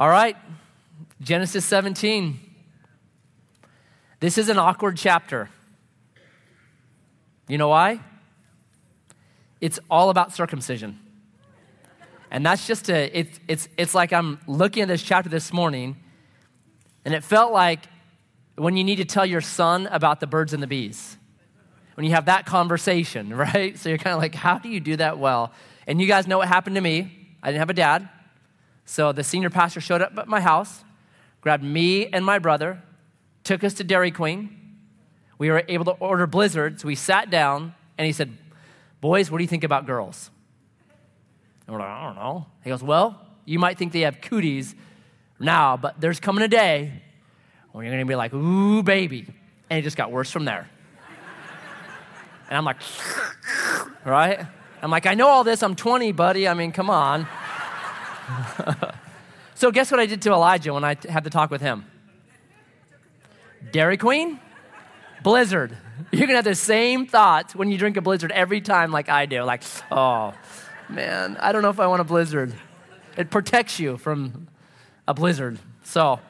All right, Genesis 17. This is an awkward chapter. You know why? It's all about circumcision. And that's just a, it's, it's, it's like I'm looking at this chapter this morning, and it felt like when you need to tell your son about the birds and the bees. When you have that conversation, right? So you're kind of like, how do you do that well? And you guys know what happened to me. I didn't have a dad. So the senior pastor showed up at my house, grabbed me and my brother, took us to Dairy Queen. We were able to order blizzards. We sat down, and he said, Boys, what do you think about girls? And we're like, I don't know. He goes, Well, you might think they have cooties now, but there's coming a day when you're going to be like, Ooh, baby. And it just got worse from there. and I'm like, Right? I'm like, I know all this. I'm 20, buddy. I mean, come on. so, guess what I did to Elijah when I had the talk with him? Dairy Queen, Blizzard. You're gonna have the same thoughts when you drink a Blizzard every time, like I do. Like, oh, man, I don't know if I want a Blizzard. It protects you from a blizzard. So,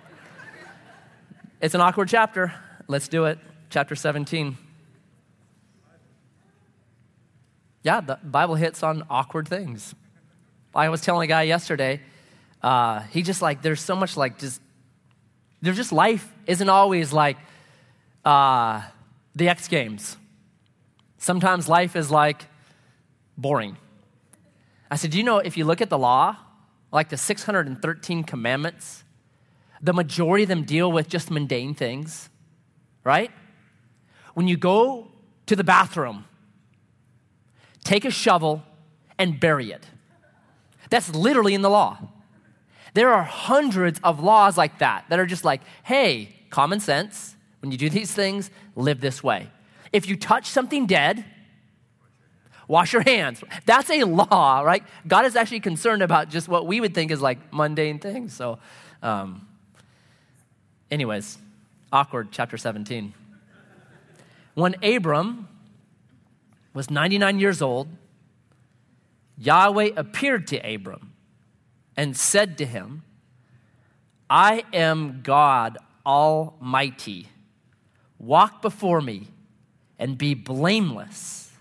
it's an awkward chapter. Let's do it. Chapter 17. Yeah, the Bible hits on awkward things. I was telling a guy yesterday, uh, he just like, there's so much like just there's just life isn't always like uh, the X Games. Sometimes life is like boring. I said, Do you know if you look at the law, like the 613 commandments, the majority of them deal with just mundane things, right? When you go to the bathroom, take a shovel and bury it. That's literally in the law. There are hundreds of laws like that that are just like, hey, common sense. When you do these things, live this way. If you touch something dead, wash your hands. That's a law, right? God is actually concerned about just what we would think is like mundane things. So, um, anyways, awkward, chapter 17. When Abram was 99 years old, Yahweh appeared to Abram and said to him, I am God Almighty. Walk before me and be blameless,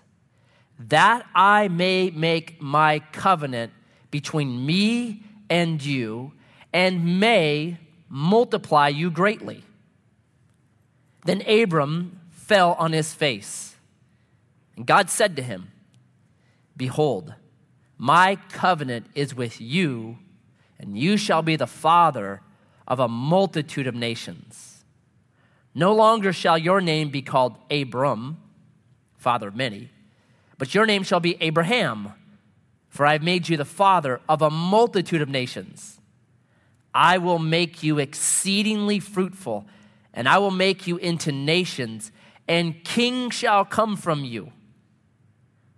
that I may make my covenant between me and you, and may multiply you greatly. Then Abram fell on his face, and God said to him, Behold, my covenant is with you and you shall be the father of a multitude of nations. No longer shall your name be called Abram, father of many, but your name shall be Abraham, for I have made you the father of a multitude of nations. I will make you exceedingly fruitful, and I will make you into nations, and kings shall come from you.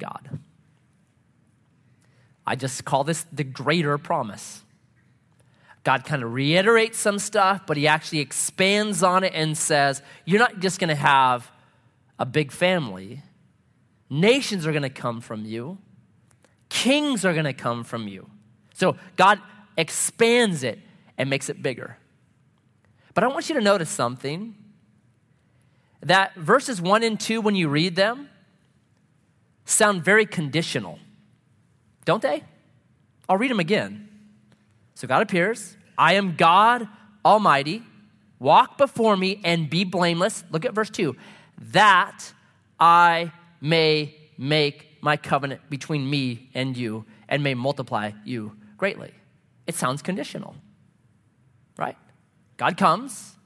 God. I just call this the greater promise. God kind of reiterates some stuff, but he actually expands on it and says, You're not just going to have a big family, nations are going to come from you, kings are going to come from you. So God expands it and makes it bigger. But I want you to notice something that verses 1 and 2, when you read them, sound very conditional. Don't they? I'll read them again. So God appears I am God Almighty. Walk before me and be blameless. Look at verse 2 that I may make my covenant between me and you and may multiply you greatly. It sounds conditional, right? God comes.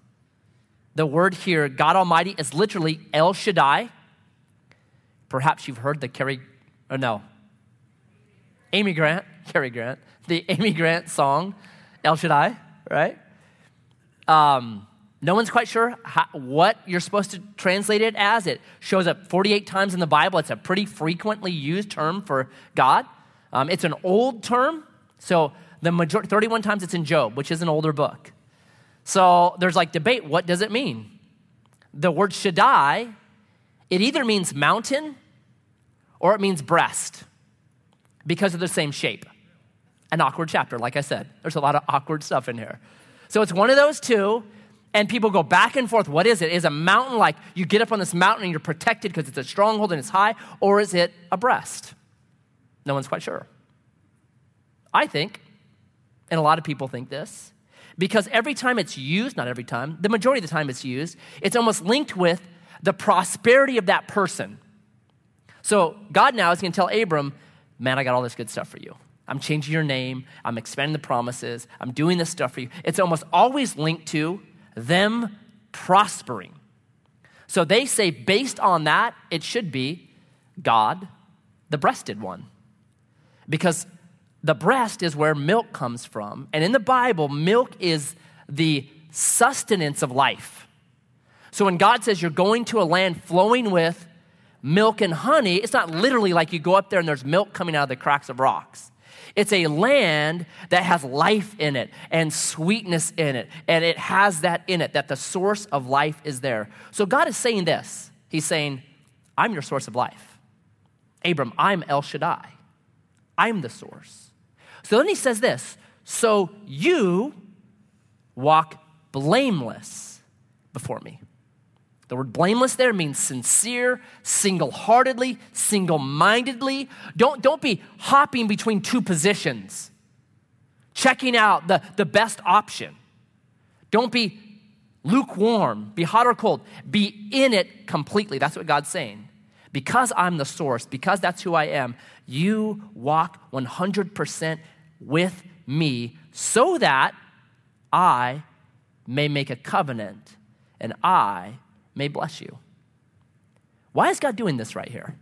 The word here, God Almighty, is literally El Shaddai. Perhaps you've heard the Cary, or no, Amy Grant, Cary Grant, the Amy Grant song, El Shaddai. right? Um, no one's quite sure how, what you're supposed to translate it as. It shows up 48 times in the Bible. It's a pretty frequently used term for God. Um, it's an old term, so the majority, 31 times it's in Job, which is an older book. So there's like debate. What does it mean? The word Shaddai, it either means mountain or it means breast because of the same shape. An awkward chapter, like I said. There's a lot of awkward stuff in here. So it's one of those two, and people go back and forth. What is it? Is a mountain like you get up on this mountain and you're protected because it's a stronghold and it's high, or is it a breast? No one's quite sure. I think, and a lot of people think this, because every time it's used, not every time, the majority of the time it's used, it's almost linked with the prosperity of that person. So God now is going to tell Abram, man, I got all this good stuff for you. I'm changing your name. I'm expanding the promises. I'm doing this stuff for you. It's almost always linked to them prospering. So they say, based on that, it should be God, the breasted one. Because the breast is where milk comes from. And in the Bible, milk is the sustenance of life. So when God says you're going to a land flowing with milk and honey, it's not literally like you go up there and there's milk coming out of the cracks of rocks. It's a land that has life in it and sweetness in it, and it has that in it, that the source of life is there. So God is saying this He's saying, I'm your source of life. Abram, I'm El Shaddai. I'm the source. So then he says this So you walk blameless before me. The word blameless there means sincere, single heartedly, single mindedly. Don't, don't be hopping between two positions, checking out the, the best option. Don't be lukewarm, be hot or cold. Be in it completely. That's what God's saying. Because I'm the source, because that's who I am, you walk 100% with me so that I may make a covenant and I may bless you. Why is God doing this right here?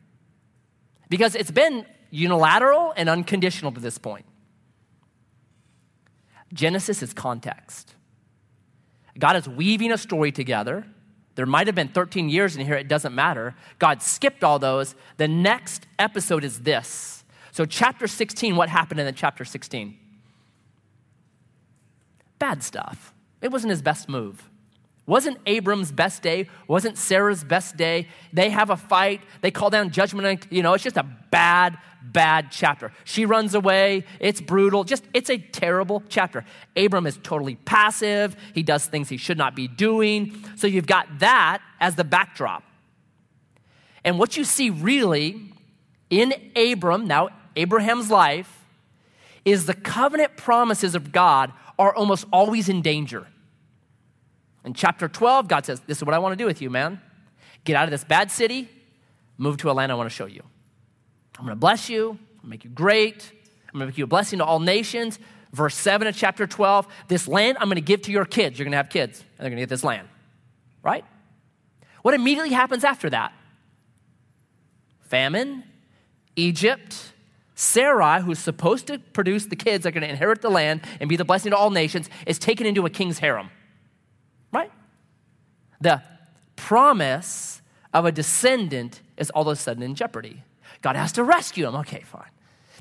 Because it's been unilateral and unconditional to this point. Genesis is context. God is weaving a story together. There might have been 13 years in here, it doesn't matter. God skipped all those. The next episode is this so, chapter 16, what happened in the chapter 16? Bad stuff. It wasn't his best move. Wasn't Abram's best day, wasn't Sarah's best day. They have a fight, they call down judgment, you know, it's just a bad, bad chapter. She runs away, it's brutal, just it's a terrible chapter. Abram is totally passive, he does things he should not be doing. So you've got that as the backdrop. And what you see really in Abram, now Abraham's life, is the covenant promises of God are almost always in danger. In chapter 12, God says, This is what I want to do with you, man. Get out of this bad city, move to a land I want to show you. I'm going to bless you, I'm going to make you great, I'm going to make you a blessing to all nations. Verse 7 of chapter 12 this land I'm going to give to your kids. You're going to have kids, and they're going to get this land. Right? What immediately happens after that? Famine, Egypt, Sarai, who's supposed to produce the kids that are going to inherit the land and be the blessing to all nations, is taken into a king's harem. The promise of a descendant is all of a sudden in jeopardy. God has to rescue him. Okay, fine.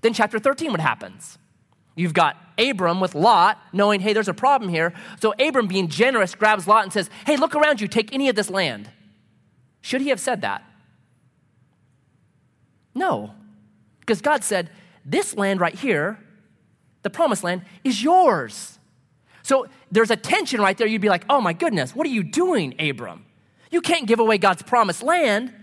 Then, chapter 13, what happens? You've got Abram with Lot knowing, hey, there's a problem here. So, Abram, being generous, grabs Lot and says, hey, look around you, take any of this land. Should he have said that? No. Because God said, This land right here, the promised land, is yours. So there's a tension right there. You'd be like, Oh my goodness, what are you doing, Abram? You can't give away God's promised land.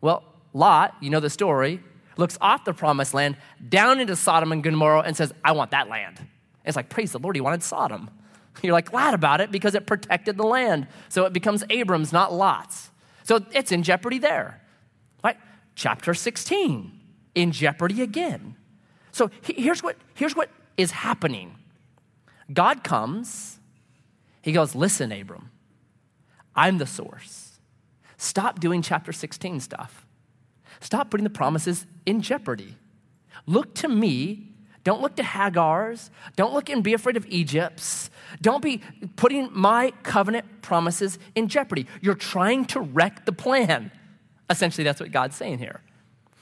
Well, Lot, you know the story, looks off the promised land down into Sodom and Gomorrah and says, I want that land. And it's like, Praise the Lord, he wanted Sodom. You're like glad about it because it protected the land. So it becomes Abram's, not Lot's. So it's in jeopardy there. Right? Chapter 16 in jeopardy again. So here's what, here's what is happening God comes, He goes, Listen, Abram, I'm the source. Stop doing chapter 16 stuff. Stop putting the promises in jeopardy. Look to me Don't look to Hagar's. Don't look and be afraid of Egypt's. Don't be putting my covenant promises in jeopardy. You're trying to wreck the plan. Essentially, that's what God's saying here.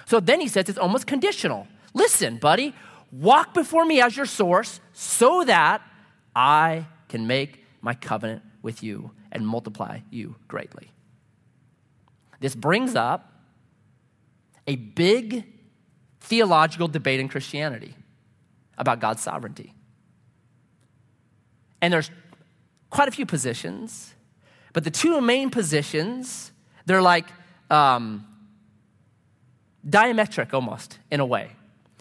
So then he says it's almost conditional. Listen, buddy, walk before me as your source so that I can make my covenant with you and multiply you greatly. This brings up a big theological debate in Christianity about God's sovereignty. And there's quite a few positions, but the two main positions, they're like um, diametric almost in a way.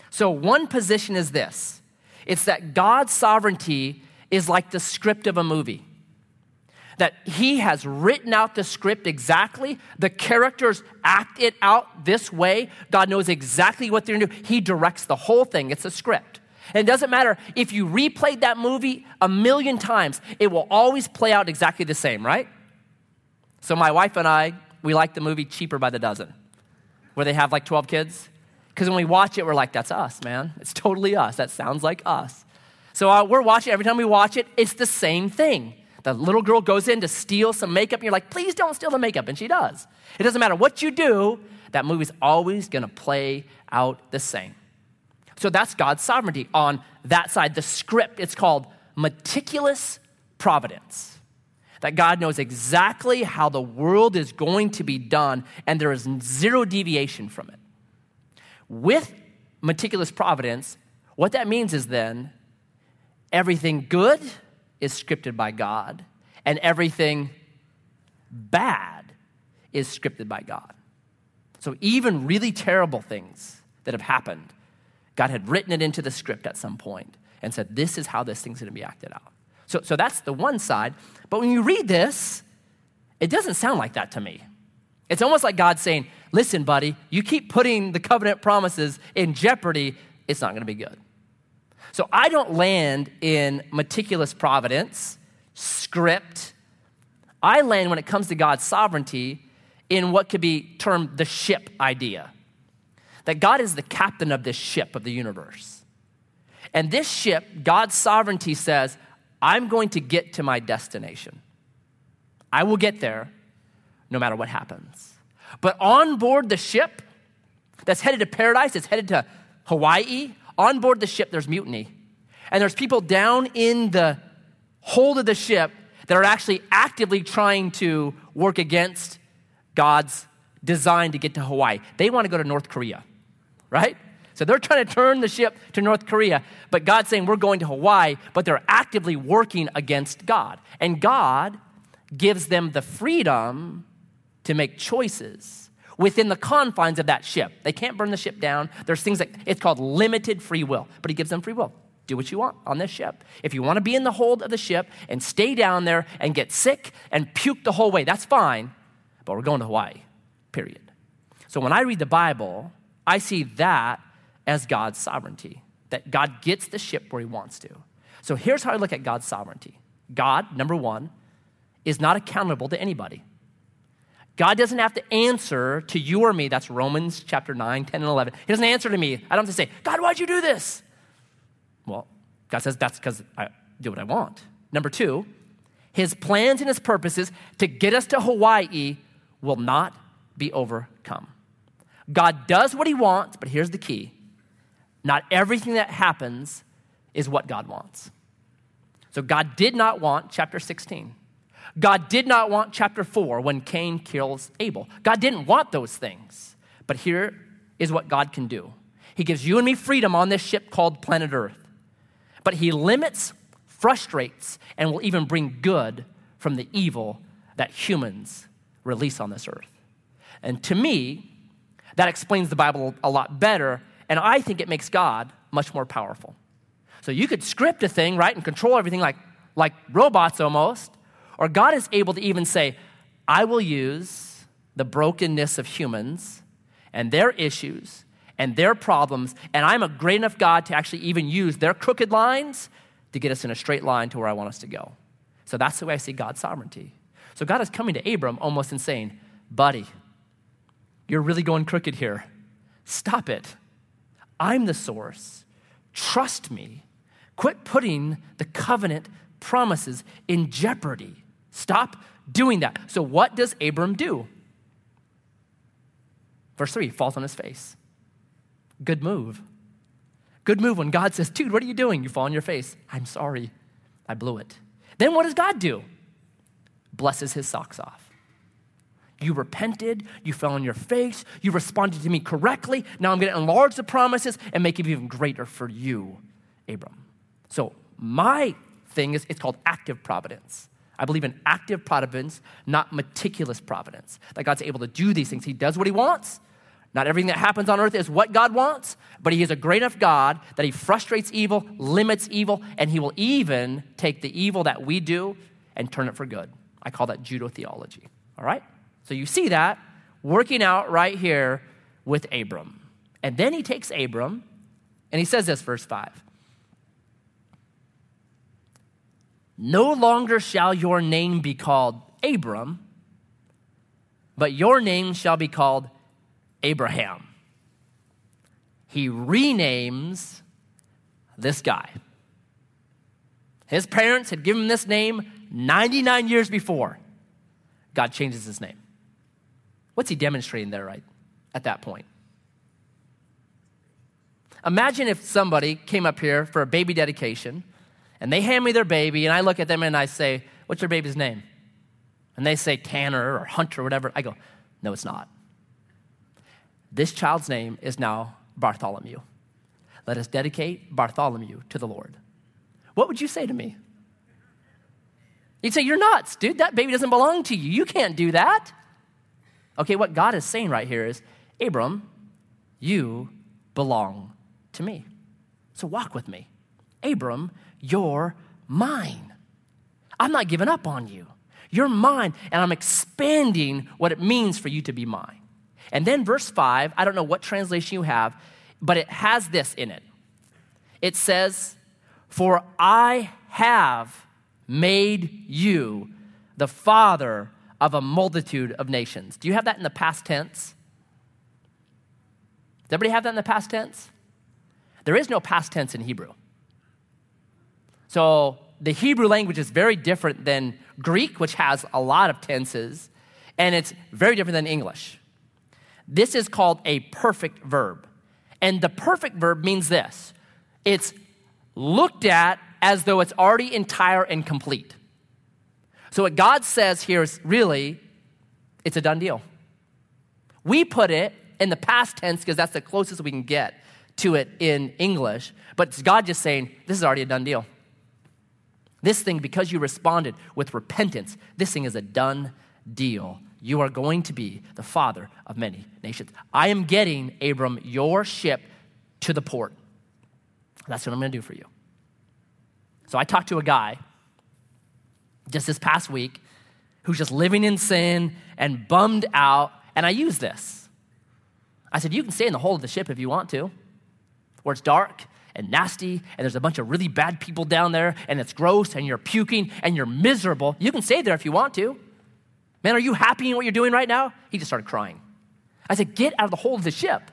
So, one position is this it's that God's sovereignty is like the script of a movie. That he has written out the script exactly. The characters act it out this way. God knows exactly what they're going to do. He directs the whole thing. It's a script. And it doesn't matter if you replayed that movie a million times, it will always play out exactly the same, right? So, my wife and I, we like the movie Cheaper by the Dozen, where they have like 12 kids. Because when we watch it, we're like, that's us, man. It's totally us. That sounds like us. So uh, we're watching, every time we watch it, it's the same thing. The little girl goes in to steal some makeup, and you're like, please don't steal the makeup. And she does. It doesn't matter what you do, that movie's always gonna play out the same. So that's God's sovereignty on that side. The script, it's called meticulous providence. That God knows exactly how the world is going to be done, and there is zero deviation from it. With meticulous providence, what that means is then everything good is scripted by God, and everything bad is scripted by God. So even really terrible things that have happened God had written it into the script at some point and said, this is how this thing's going to be acted out. So, so that's the one side. But when you read this, it doesn't sound like that to me. It's almost like God saying, listen, buddy, you keep putting the covenant promises in jeopardy, it's not going to be good. So I don't land in meticulous providence, script. I land when it comes to God's sovereignty in what could be termed the ship idea that God is the captain of this ship of the universe. And this ship, God's sovereignty says, I'm going to get to my destination. I will get there no matter what happens. But on board the ship that's headed to paradise, it's headed to Hawaii, on board the ship there's mutiny. And there's people down in the hold of the ship that are actually actively trying to work against God's design to get to Hawaii. They want to go to North Korea right? So they're trying to turn the ship to North Korea, but God's saying we're going to Hawaii, but they're actively working against God. And God gives them the freedom to make choices within the confines of that ship. They can't burn the ship down. There's things that it's called limited free will, but He gives them free will. Do what you want on this ship. If you want to be in the hold of the ship and stay down there and get sick and puke the whole way, that's fine, but we're going to Hawaii, period. So when I read the Bible, I see that as God's sovereignty, that God gets the ship where he wants to. So here's how I look at God's sovereignty God, number one, is not accountable to anybody. God doesn't have to answer to you or me. That's Romans chapter 9, 10, and 11. He doesn't answer to me. I don't have to say, God, why'd you do this? Well, God says that's because I do what I want. Number two, his plans and his purposes to get us to Hawaii will not be overcome. God does what he wants, but here's the key not everything that happens is what God wants. So God did not want chapter 16. God did not want chapter 4 when Cain kills Abel. God didn't want those things. But here is what God can do He gives you and me freedom on this ship called planet Earth. But He limits, frustrates, and will even bring good from the evil that humans release on this earth. And to me, that explains the Bible a lot better, and I think it makes God much more powerful. So you could script a thing, right, and control everything like, like robots almost, or God is able to even say, I will use the brokenness of humans and their issues and their problems, and I'm a great enough God to actually even use their crooked lines to get us in a straight line to where I want us to go. So that's the way I see God's sovereignty. So God is coming to Abram almost and saying, Buddy, you're really going crooked here. Stop it. I'm the source. Trust me. Quit putting the covenant promises in jeopardy. Stop doing that. So, what does Abram do? Verse 3 falls on his face. Good move. Good move when God says, Dude, what are you doing? You fall on your face. I'm sorry. I blew it. Then what does God do? Blesses his socks off. You repented, you fell on your face, you responded to me correctly. Now I'm going to enlarge the promises and make it even greater for you, Abram. So, my thing is it's called active providence. I believe in active providence, not meticulous providence. That God's able to do these things. He does what He wants. Not everything that happens on earth is what God wants, but He is a great enough God that He frustrates evil, limits evil, and He will even take the evil that we do and turn it for good. I call that judo theology. All right? So you see that working out right here with Abram. And then he takes Abram and he says this, verse 5 No longer shall your name be called Abram, but your name shall be called Abraham. He renames this guy. His parents had given him this name 99 years before. God changes his name. What's he demonstrating there, right, at that point? Imagine if somebody came up here for a baby dedication and they hand me their baby, and I look at them and I say, What's your baby's name? And they say Tanner or Hunter or whatever. I go, No, it's not. This child's name is now Bartholomew. Let us dedicate Bartholomew to the Lord. What would you say to me? You'd say, You're nuts, dude. That baby doesn't belong to you. You can't do that. Okay, what God is saying right here is, Abram, you belong to me. So walk with me. Abram, you're mine. I'm not giving up on you. You're mine, and I'm expanding what it means for you to be mine. And then verse 5, I don't know what translation you have, but it has this in it. It says, For I have made you the father of a multitude of nations. Do you have that in the past tense? Does everybody have that in the past tense? There is no past tense in Hebrew. So the Hebrew language is very different than Greek, which has a lot of tenses, and it's very different than English. This is called a perfect verb. And the perfect verb means this it's looked at as though it's already entire and complete. So, what God says here is really, it's a done deal. We put it in the past tense because that's the closest we can get to it in English, but it's God just saying, this is already a done deal. This thing, because you responded with repentance, this thing is a done deal. You are going to be the father of many nations. I am getting, Abram, your ship to the port. That's what I'm going to do for you. So I talked to a guy just this past week who's just living in sin and bummed out. And I use this. I said, You can stay in the hold of the ship if you want to, where it's dark and nasty and there's a bunch of really bad people down there and it's gross and you're puking and you're miserable. You can stay there if you want to. Man, are you happy in what you're doing right now? He just started crying. I said, Get out of the hold of the ship.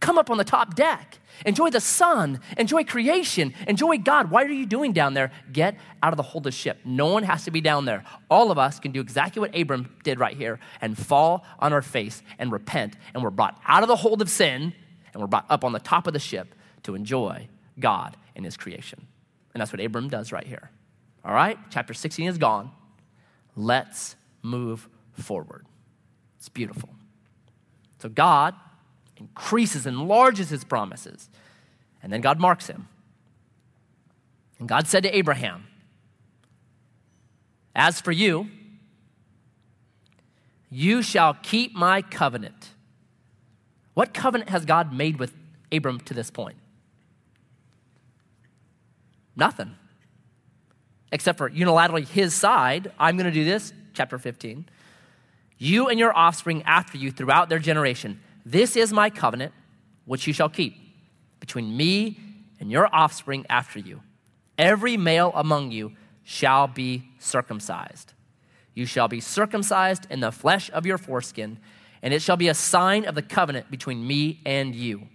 Come up on the top deck. Enjoy the sun. Enjoy creation. Enjoy God. Why are you doing down there? Get out of the hold of the ship. No one has to be down there. All of us can do exactly what Abram did right here and fall on our face and repent. And we're brought out of the hold of sin and we're brought up on the top of the ship to enjoy God and his creation. And that's what Abram does right here. All right? Chapter 16 is gone. Let's move forward. It's beautiful. So God increases, enlarges his promises. And then God marks him. And God said to Abraham, As for you, you shall keep my covenant. What covenant has God made with Abram to this point? Nothing. Except for unilaterally his side, I'm going to do this, chapter 15. You and your offspring after you throughout their generation. This is my covenant, which you shall keep between me and your offspring after you. Every male among you shall be circumcised. You shall be circumcised in the flesh of your foreskin, and it shall be a sign of the covenant between me and you.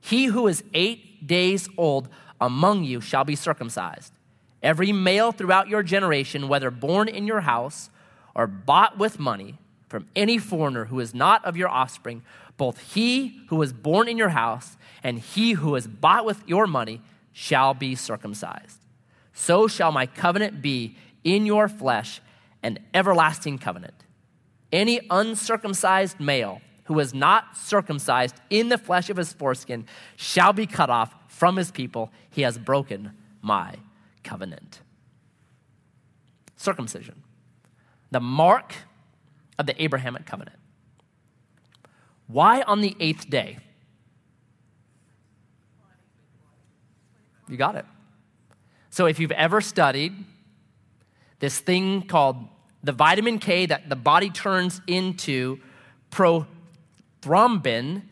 He who is eight days old among you shall be circumcised. Every male throughout your generation, whether born in your house or bought with money from any foreigner who is not of your offspring, both he who was born in your house and he who is bought with your money shall be circumcised. So shall my covenant be in your flesh, an everlasting covenant. Any uncircumcised male who is not circumcised in the flesh of his foreskin shall be cut off from his people. He has broken my covenant. Circumcision, the mark of the Abrahamic covenant. Why on the eighth day? You got it. So, if you've ever studied this thing called the vitamin K that the body turns into prothrombin,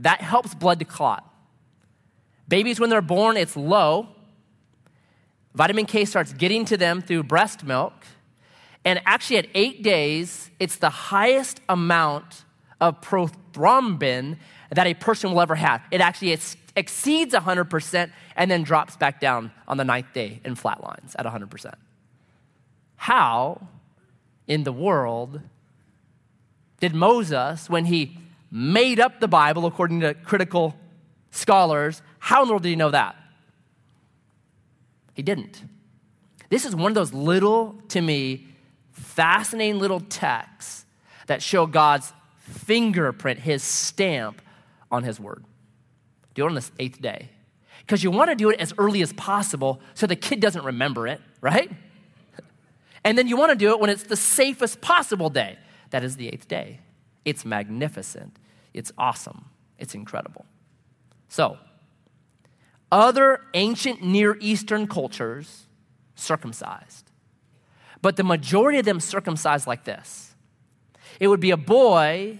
that helps blood to clot. Babies, when they're born, it's low. Vitamin K starts getting to them through breast milk. And actually, at eight days, it's the highest amount of prothrombin that a person will ever have. It actually exceeds 100% and then drops back down on the ninth day in flat lines at 100%. How in the world did Moses, when he made up the Bible according to critical scholars, how in the world did he know that? He didn't. This is one of those little, to me, fascinating little texts that show God's fingerprint, his stamp on his word. Do it on this eighth day. Because you want to do it as early as possible so the kid doesn't remember it, right? And then you want to do it when it's the safest possible day. That is the eighth day. It's magnificent. It's awesome. It's incredible. So, other ancient Near Eastern cultures circumcised. But the majority of them circumcised like this it would be a boy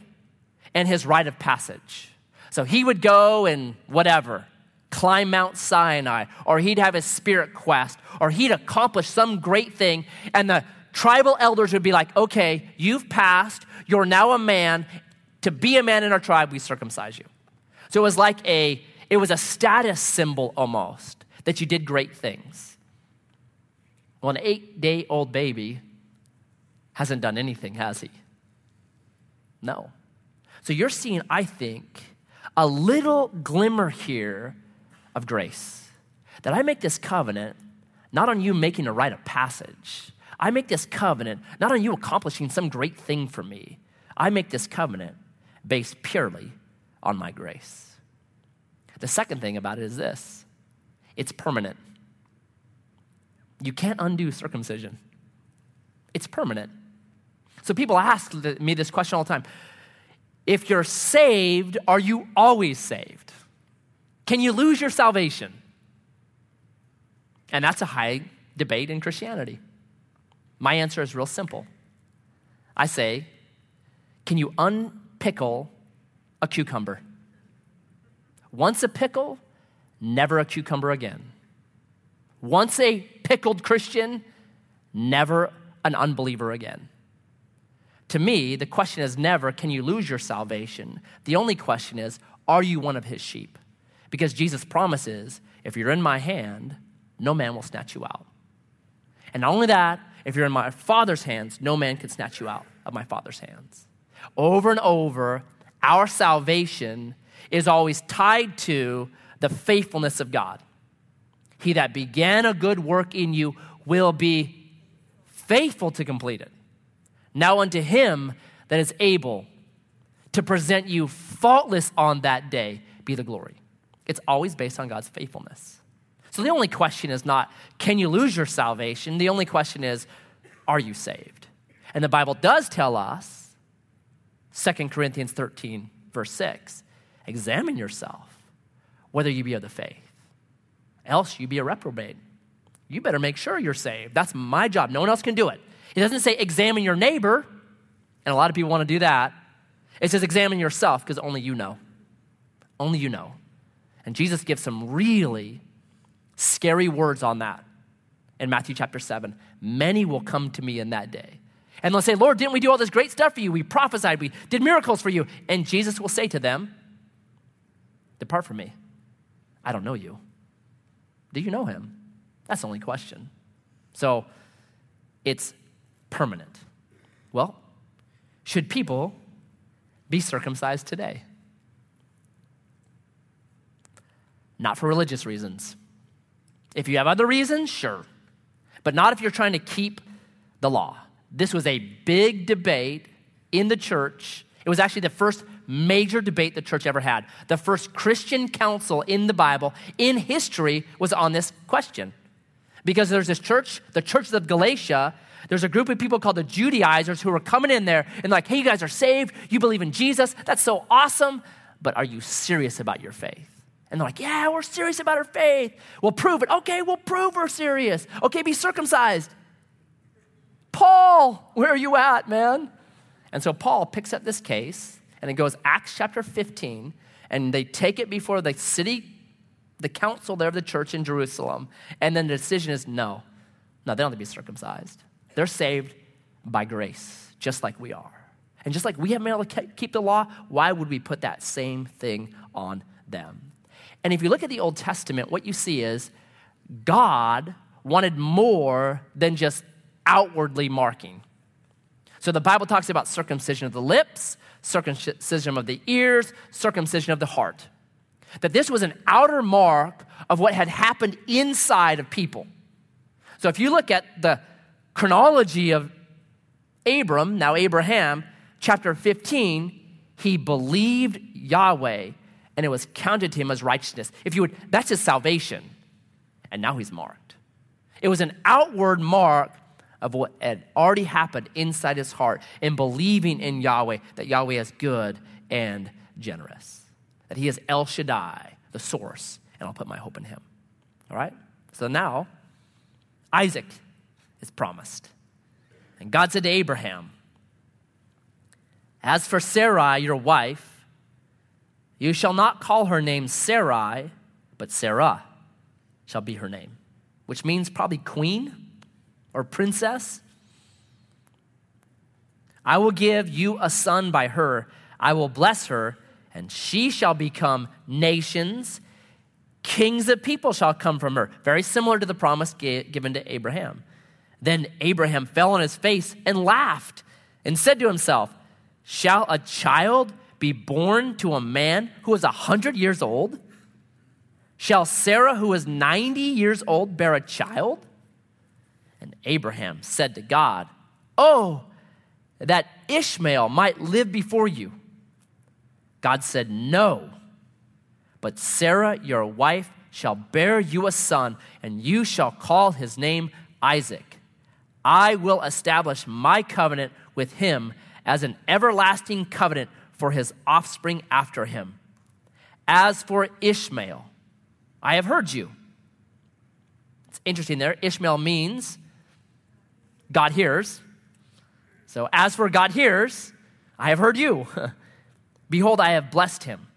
and his rite of passage. So he would go and whatever, climb Mount Sinai, or he'd have his spirit quest, or he'd accomplish some great thing, and the tribal elders would be like, okay, you've passed, you're now a man. To be a man in our tribe, we circumcise you. So it was like a, it was a status symbol almost that you did great things. Well, an eight day old baby hasn't done anything, has he? No. So you're seeing, I think, a little glimmer here of grace. That I make this covenant not on you making a rite of passage. I make this covenant not on you accomplishing some great thing for me. I make this covenant based purely on my grace. The second thing about it is this it's permanent. You can't undo circumcision, it's permanent. So people ask me this question all the time if you're saved, are you always saved? Can you lose your salvation? And that's a high debate in Christianity. My answer is real simple. I say, can you unpickle a cucumber? Once a pickle, never a cucumber again. Once a pickled Christian, never an unbeliever again. To me, the question is never, can you lose your salvation? The only question is, are you one of his sheep? Because Jesus promises, if you're in my hand, no man will snatch you out. And not only that, if you're in my Father's hands, no man can snatch you out of my Father's hands. Over and over, our salvation is always tied to the faithfulness of God. He that began a good work in you will be faithful to complete it. Now unto him that is able to present you faultless on that day be the glory. It's always based on God's faithfulness. So the only question is not, can you lose your salvation? The only question is, are you saved? And the Bible does tell us, 2 Corinthians 13, verse 6, examine yourself whether you be of the faith, else you be a reprobate. You better make sure you're saved. That's my job. No one else can do it. It doesn't say examine your neighbor, and a lot of people want to do that. It says examine yourself because only you know. Only you know. And Jesus gives some really scary words on that in Matthew chapter 7. Many will come to me in that day. And they'll say, Lord, didn't we do all this great stuff for you? We prophesied, we did miracles for you. And Jesus will say to them, Depart from me. I don't know you. Do you know him? That's the only question. So it's permanent. Well, should people be circumcised today? Not for religious reasons. If you have other reasons, sure. But not if you're trying to keep the law. This was a big debate in the church. It was actually the first major debate the church ever had. The first Christian council in the Bible, in history, was on this question. Because there's this church, the church of Galatia, there's a group of people called the Judaizers who are coming in there and like, hey, you guys are saved, you believe in Jesus, that's so awesome, but are you serious about your faith? And they're like, yeah, we're serious about our faith. We'll prove it. Okay, we'll prove we're serious. Okay, be circumcised. Paul, where are you at, man? And so Paul picks up this case and it goes Acts chapter 15, and they take it before the city, the council there of the church in Jerusalem, and then the decision is no, no, they don't have to be circumcised. They're saved by grace, just like we are. And just like we haven't been able to keep the law, why would we put that same thing on them? And if you look at the Old Testament, what you see is God wanted more than just outwardly marking. So the Bible talks about circumcision of the lips, circumcision of the ears, circumcision of the heart. That this was an outer mark of what had happened inside of people. So if you look at the chronology of Abram, now Abraham, chapter 15, he believed Yahweh and it was counted to him as righteousness. If you would, that's his salvation. And now he's marked. It was an outward mark of what had already happened inside his heart in believing in Yahweh, that Yahweh is good and generous, that he is El Shaddai, the source, and I'll put my hope in him. All right? So now, Isaac is promised. And God said to Abraham, As for Sarai, your wife, you shall not call her name Sarai, but Sarah shall be her name, which means probably queen or princess. I will give you a son by her. I will bless her, and she shall become nations. Kings of people shall come from her. Very similar to the promise given to Abraham. Then Abraham fell on his face and laughed and said to himself, Shall a child be born to a man who is a hundred years old? Shall Sarah, who is 90 years old, bear a child? And Abraham said to God, Oh, that Ishmael might live before you. God said, No, but Sarah, your wife, shall bear you a son, and you shall call his name Isaac. I will establish my covenant with him as an everlasting covenant for his offspring after him. As for Ishmael, I have heard you. It's interesting there. Ishmael means God hears. So, as for God hears, I have heard you. Behold, I have blessed him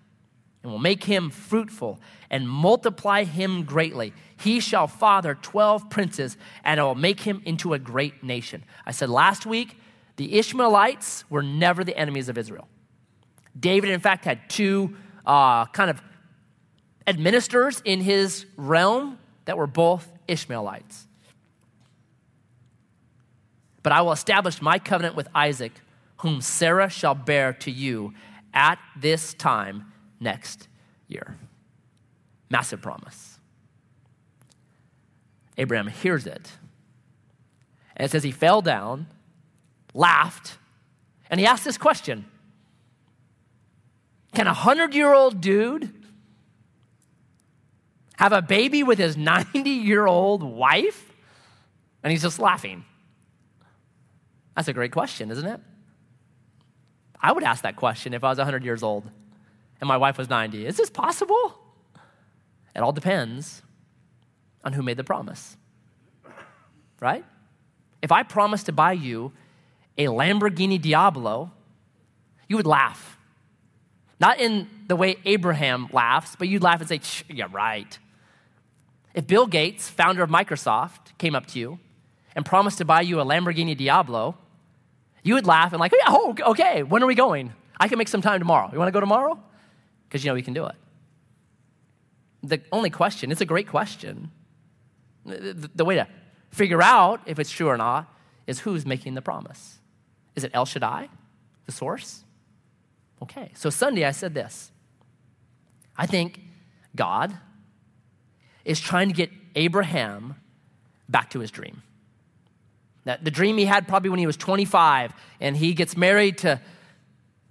and will make him fruitful and multiply him greatly. He shall father 12 princes, and I will make him into a great nation. I said last week, the Ishmaelites were never the enemies of Israel. David, in fact, had two uh, kind of administrators in his realm that were both Ishmaelites. But I will establish my covenant with Isaac, whom Sarah shall bear to you at this time next year. Massive promise. Abraham hears it. And it says he fell down, laughed, and he asked this question Can a hundred year old dude have a baby with his 90 year old wife? And he's just laughing. That's a great question, isn't it? I would ask that question if I was 100 years old and my wife was 90. Is this possible? It all depends on who made the promise, right? If I promised to buy you a Lamborghini Diablo, you would laugh. Not in the way Abraham laughs, but you'd laugh and say, Yeah, right. If Bill Gates, founder of Microsoft, came up to you and promised to buy you a Lamborghini Diablo, you would laugh and like, oh, okay, when are we going? I can make some time tomorrow. You want to go tomorrow? Because you know we can do it. The only question, it's a great question, The, the way to figure out if it's true or not is who's making the promise. Is it El Shaddai, the source? Okay, so Sunday I said this. I think God is trying to get Abraham back to his dream. That the dream he had probably when he was 25 and he gets married to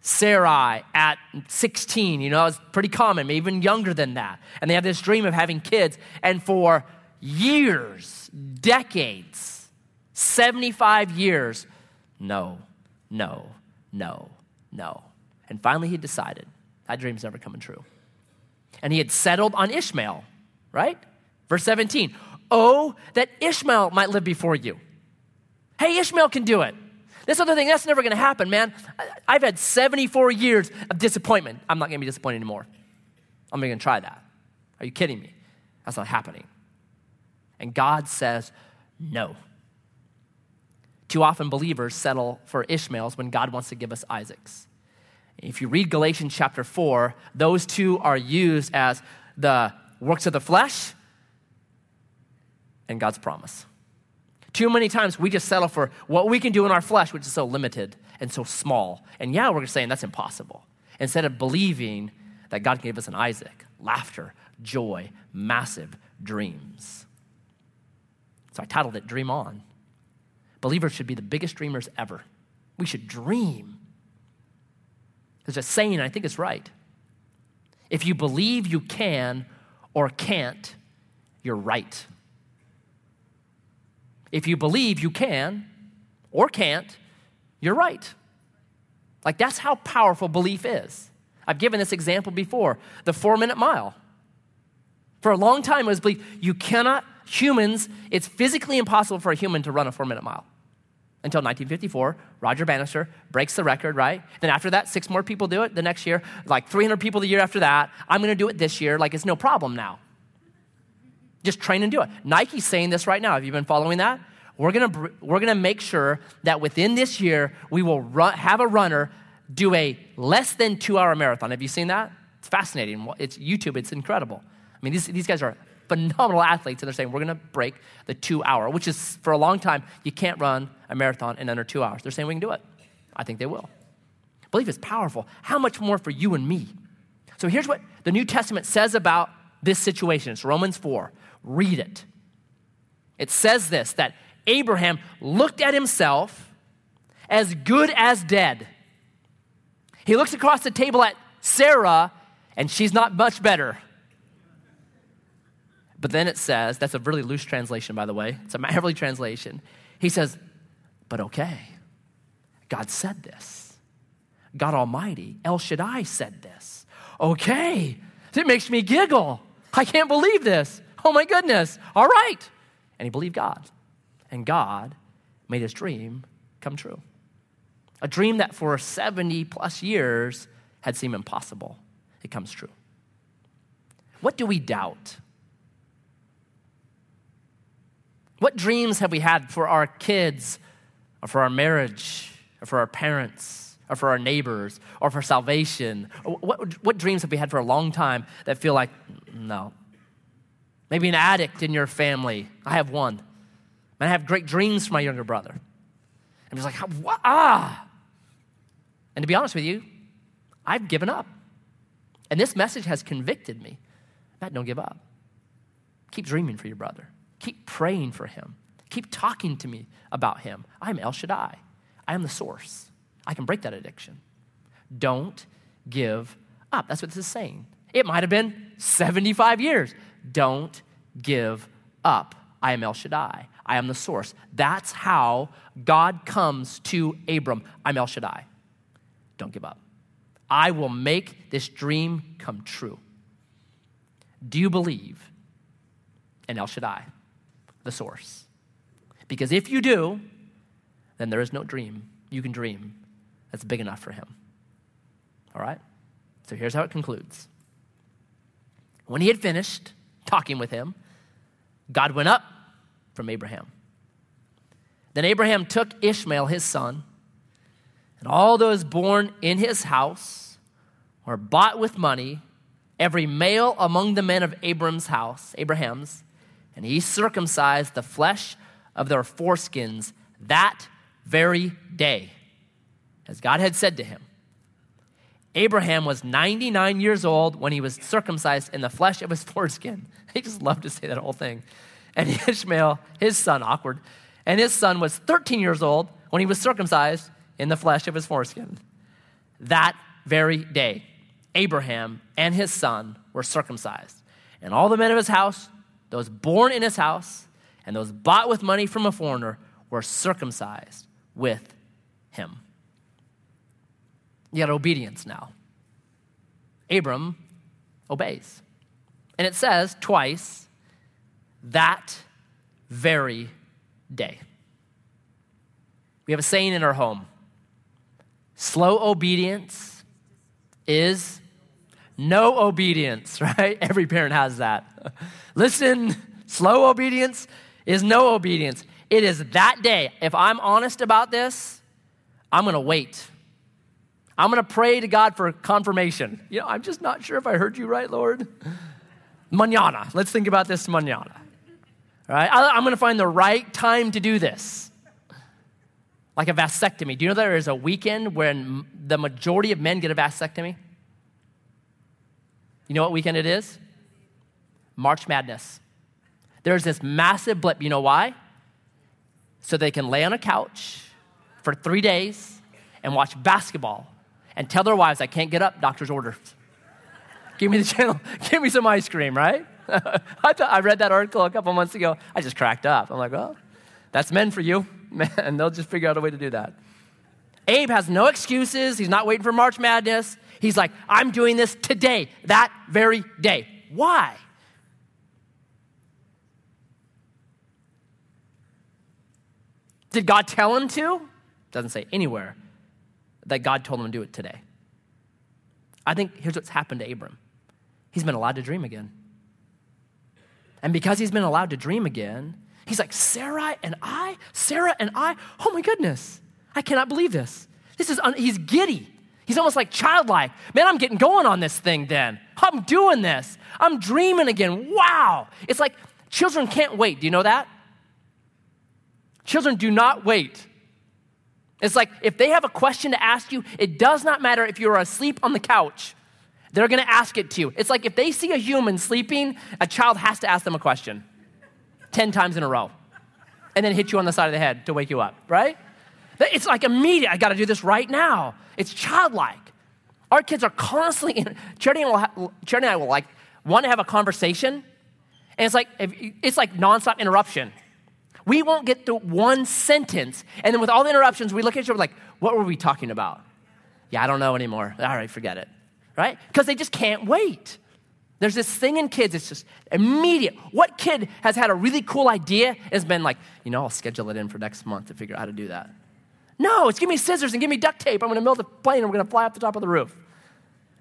Sarai at 16. You know, it's pretty common, maybe even younger than that. And they have this dream of having kids. And for years, decades, 75 years, no, no, no, no. And finally he decided that dream's never coming true. And he had settled on Ishmael, right? Verse 17. Oh, that Ishmael might live before you. Hey, Ishmael can do it. This other thing, that's never going to happen, man. I've had 74 years of disappointment. I'm not going to be disappointed anymore. I'm not going to try that. Are you kidding me? That's not happening. And God says, no. Too often, believers settle for Ishmael's when God wants to give us Isaac's. If you read Galatians chapter 4, those two are used as the works of the flesh and God's promise. Too many times we just settle for what we can do in our flesh, which is so limited and so small. And yeah, we're saying that's impossible. Instead of believing that God gave us an Isaac, laughter, joy, massive dreams. So I titled it Dream On. Believers should be the biggest dreamers ever. We should dream. There's a saying, I think it's right. If you believe you can or can't, you're right. If you believe you can or can't, you're right. Like that's how powerful belief is. I've given this example before the four minute mile. For a long time, it was believed you cannot, humans, it's physically impossible for a human to run a four minute mile. Until 1954, Roger Bannister breaks the record, right? Then after that, six more people do it the next year, like 300 people the year after that. I'm gonna do it this year, like it's no problem now. Just train and do it. Nike's saying this right now. Have you been following that? We're gonna, we're gonna make sure that within this year, we will run, have a runner do a less than two hour marathon. Have you seen that? It's fascinating. It's YouTube, it's incredible. I mean, these, these guys are phenomenal athletes, and they're saying, we're gonna break the two hour, which is for a long time, you can't run a marathon in under two hours. They're saying we can do it. I think they will. Belief is powerful. How much more for you and me? So here's what the New Testament says about this situation. It's Romans 4. Read it. It says this that Abraham looked at himself as good as dead. He looks across the table at Sarah, and she's not much better. But then it says, that's a really loose translation, by the way. It's a Maverick translation. He says, but okay, God said this. God Almighty, El Shaddai said this. Okay, it makes me giggle. I can't believe this. Oh my goodness. All right. And he believed God. And God made his dream come true. A dream that for 70 plus years had seemed impossible. It comes true. What do we doubt? What dreams have we had for our kids, or for our marriage, or for our parents, or for our neighbors, or for salvation? What, what dreams have we had for a long time that feel like, no, Maybe an addict in your family. I have one. And I have great dreams for my younger brother. And he's like, what? ah. And to be honest with you, I've given up. And this message has convicted me. Matt, don't give up. Keep dreaming for your brother. Keep praying for him. Keep talking to me about him. I'm El Shaddai. I am the source. I can break that addiction. Don't give up. That's what this is saying. It might have been 75 years. Don't give up. I am El Shaddai. I am the source. That's how God comes to Abram. I'm El Shaddai. Don't give up. I will make this dream come true. Do you believe in El Shaddai, the source? Because if you do, then there is no dream you can dream that's big enough for him. All right? So here's how it concludes. When he had finished, talking with him, God went up from Abraham. Then Abraham took Ishmael, his son, and all those born in his house or bought with money, every male among the men of Abram's house, Abraham's, and he circumcised the flesh of their foreskins that very day, as God had said to him. Abraham was 99 years old when he was circumcised in the flesh of his foreskin. I just love to say that whole thing. And Ishmael, his son, awkward, and his son was 13 years old when he was circumcised in the flesh of his foreskin. That very day, Abraham and his son were circumcised. And all the men of his house, those born in his house, and those bought with money from a foreigner, were circumcised with him. Got obedience now. Abram obeys. And it says twice, that very day. We have a saying in our home slow obedience is no obedience, right? Every parent has that. Listen, slow obedience is no obedience. It is that day. If I'm honest about this, I'm going to wait. I'm going to pray to God for confirmation. You know, I'm just not sure if I heard you right, Lord. Manana. Let's think about this manana. All right? I'm going to find the right time to do this. Like a vasectomy. Do you know there is a weekend when the majority of men get a vasectomy? You know what weekend it is? March Madness. There's this massive blip. You know why? So they can lay on a couch for three days and watch basketball and tell their wives, I can't get up, doctor's orders. Give me the channel, give me some ice cream, right? I, I read that article a couple months ago. I just cracked up. I'm like, well, that's men for you. and they'll just figure out a way to do that. Abe has no excuses. He's not waiting for March Madness. He's like, I'm doing this today, that very day. Why? Did God tell him to? Doesn't say anywhere that God told him to do it today. I think here's what's happened to Abram he's been allowed to dream again. And because he's been allowed to dream again, he's like, Sarah and I, Sarah and I, oh my goodness, I cannot believe this. This is, un- he's giddy. He's almost like childlike. Man, I'm getting going on this thing then. I'm doing this. I'm dreaming again. Wow. It's like children can't wait. Do you know that? Children do not wait. It's like if they have a question to ask you, it does not matter if you're asleep on the couch. They're to ask it to you. It's like if they see a human sleeping, a child has to ask them a question 10 times in a row and then hit you on the side of the head to wake you up, right? It's like immediate. I got to do this right now. It's childlike. Our kids are constantly, in, Charity, and, will, Charity and I will like want to have a conversation, and it's like, it's like nonstop interruption. We won't get through one sentence, and then with all the interruptions, we look at each other like, what were we talking about? Yeah, I don't know anymore. All right, forget it right? Because they just can't wait. There's this thing in kids, it's just immediate. What kid has had a really cool idea has been like, you know, I'll schedule it in for next month to figure out how to do that? No, it's give me scissors and give me duct tape. I'm gonna build a plane and we're gonna fly off the top of the roof.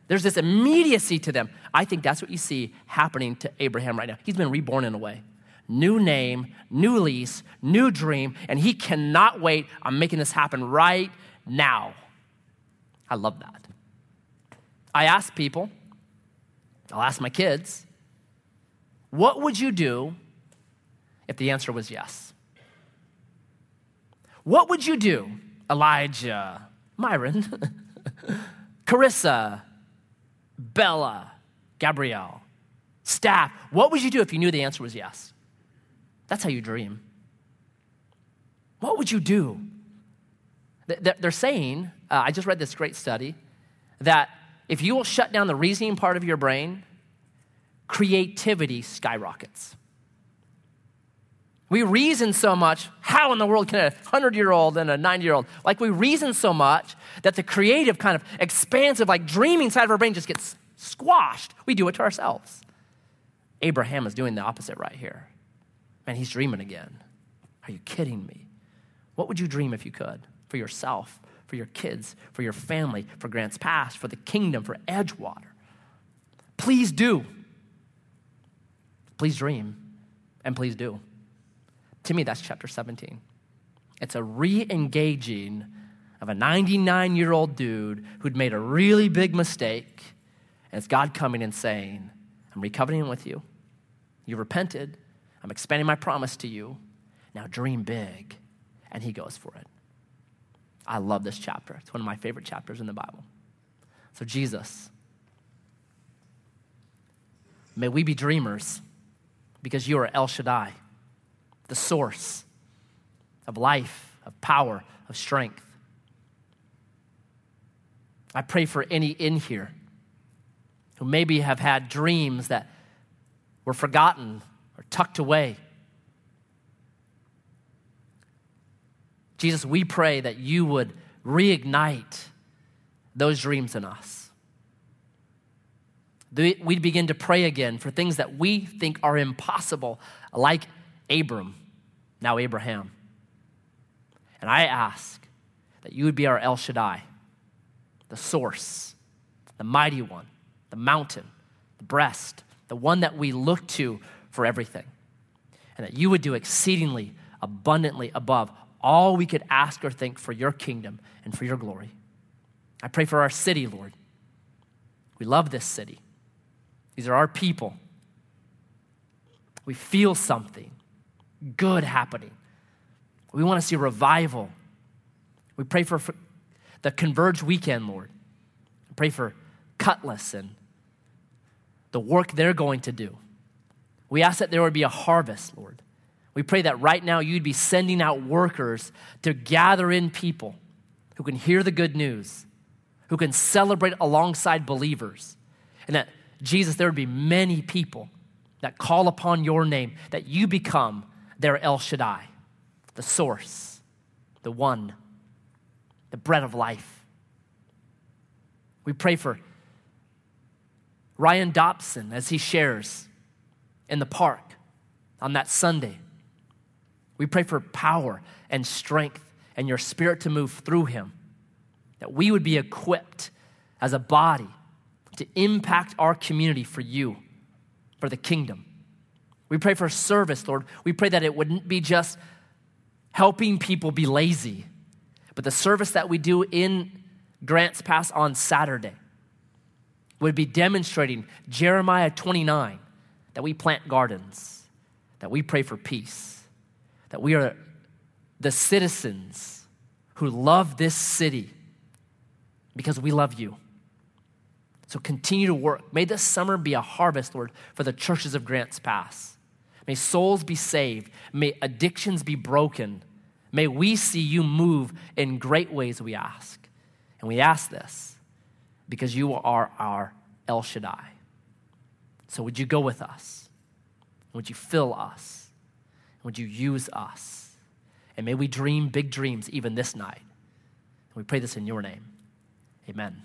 There's this immediacy to them. I think that's what you see happening to Abraham right now. He's been reborn in a way. New name, new lease, new dream, and he cannot wait. I'm making this happen right now. I love that. I ask people, I'll ask my kids, what would you do if the answer was yes? What would you do, Elijah, Myron, Carissa, Bella, Gabrielle, staff? What would you do if you knew the answer was yes? That's how you dream. What would you do? They're saying, uh, I just read this great study, that if you will shut down the reasoning part of your brain, creativity skyrockets. We reason so much. How in the world can a 100 year old and a 90 year old, like we reason so much that the creative, kind of expansive, like dreaming side of our brain just gets squashed. We do it to ourselves. Abraham is doing the opposite right here. Man, he's dreaming again. Are you kidding me? What would you dream if you could for yourself? for your kids, for your family, for Grants Pass, for the kingdom, for Edgewater. Please do. Please dream and please do. To me, that's chapter 17. It's a re engaging of a 99 year old dude who'd made a really big mistake. And it's God coming and saying, I'm recoveting with you. You repented. I'm expanding my promise to you. Now dream big. And he goes for it. I love this chapter. It's one of my favorite chapters in the Bible. So, Jesus, may we be dreamers because you are El Shaddai, the source of life, of power, of strength. I pray for any in here who maybe have had dreams that were forgotten or tucked away. Jesus, we pray that you would reignite those dreams in us. We'd begin to pray again for things that we think are impossible, like Abram, now Abraham. And I ask that you would be our El Shaddai, the source, the mighty one, the mountain, the breast, the one that we look to for everything. And that you would do exceedingly abundantly above all we could ask or think for your kingdom and for your glory. I pray for our city, Lord. We love this city. These are our people. We feel something good happening. We want to see revival. We pray for, for the Converge weekend, Lord. Pray for Cutlass and the work they're going to do. We ask that there would be a harvest, Lord. We pray that right now you'd be sending out workers to gather in people who can hear the good news, who can celebrate alongside believers, and that Jesus, there would be many people that call upon your name, that you become their El Shaddai, the source, the one, the bread of life. We pray for Ryan Dobson as he shares in the park on that Sunday. We pray for power and strength and your spirit to move through him, that we would be equipped as a body to impact our community for you, for the kingdom. We pray for service, Lord. We pray that it wouldn't be just helping people be lazy, but the service that we do in Grants Pass on Saturday would be demonstrating Jeremiah 29 that we plant gardens, that we pray for peace, that we are the citizens who love this city because we love you. So continue to work. May this summer be a harvest, Lord, for the churches of Grants Pass. May souls be saved. May addictions be broken. May we see you move in great ways, we ask. And we ask this because you are our El Shaddai. So would you go with us? Would you fill us? Would you use us? And may we dream big dreams even this night. And we pray this in your name. Amen.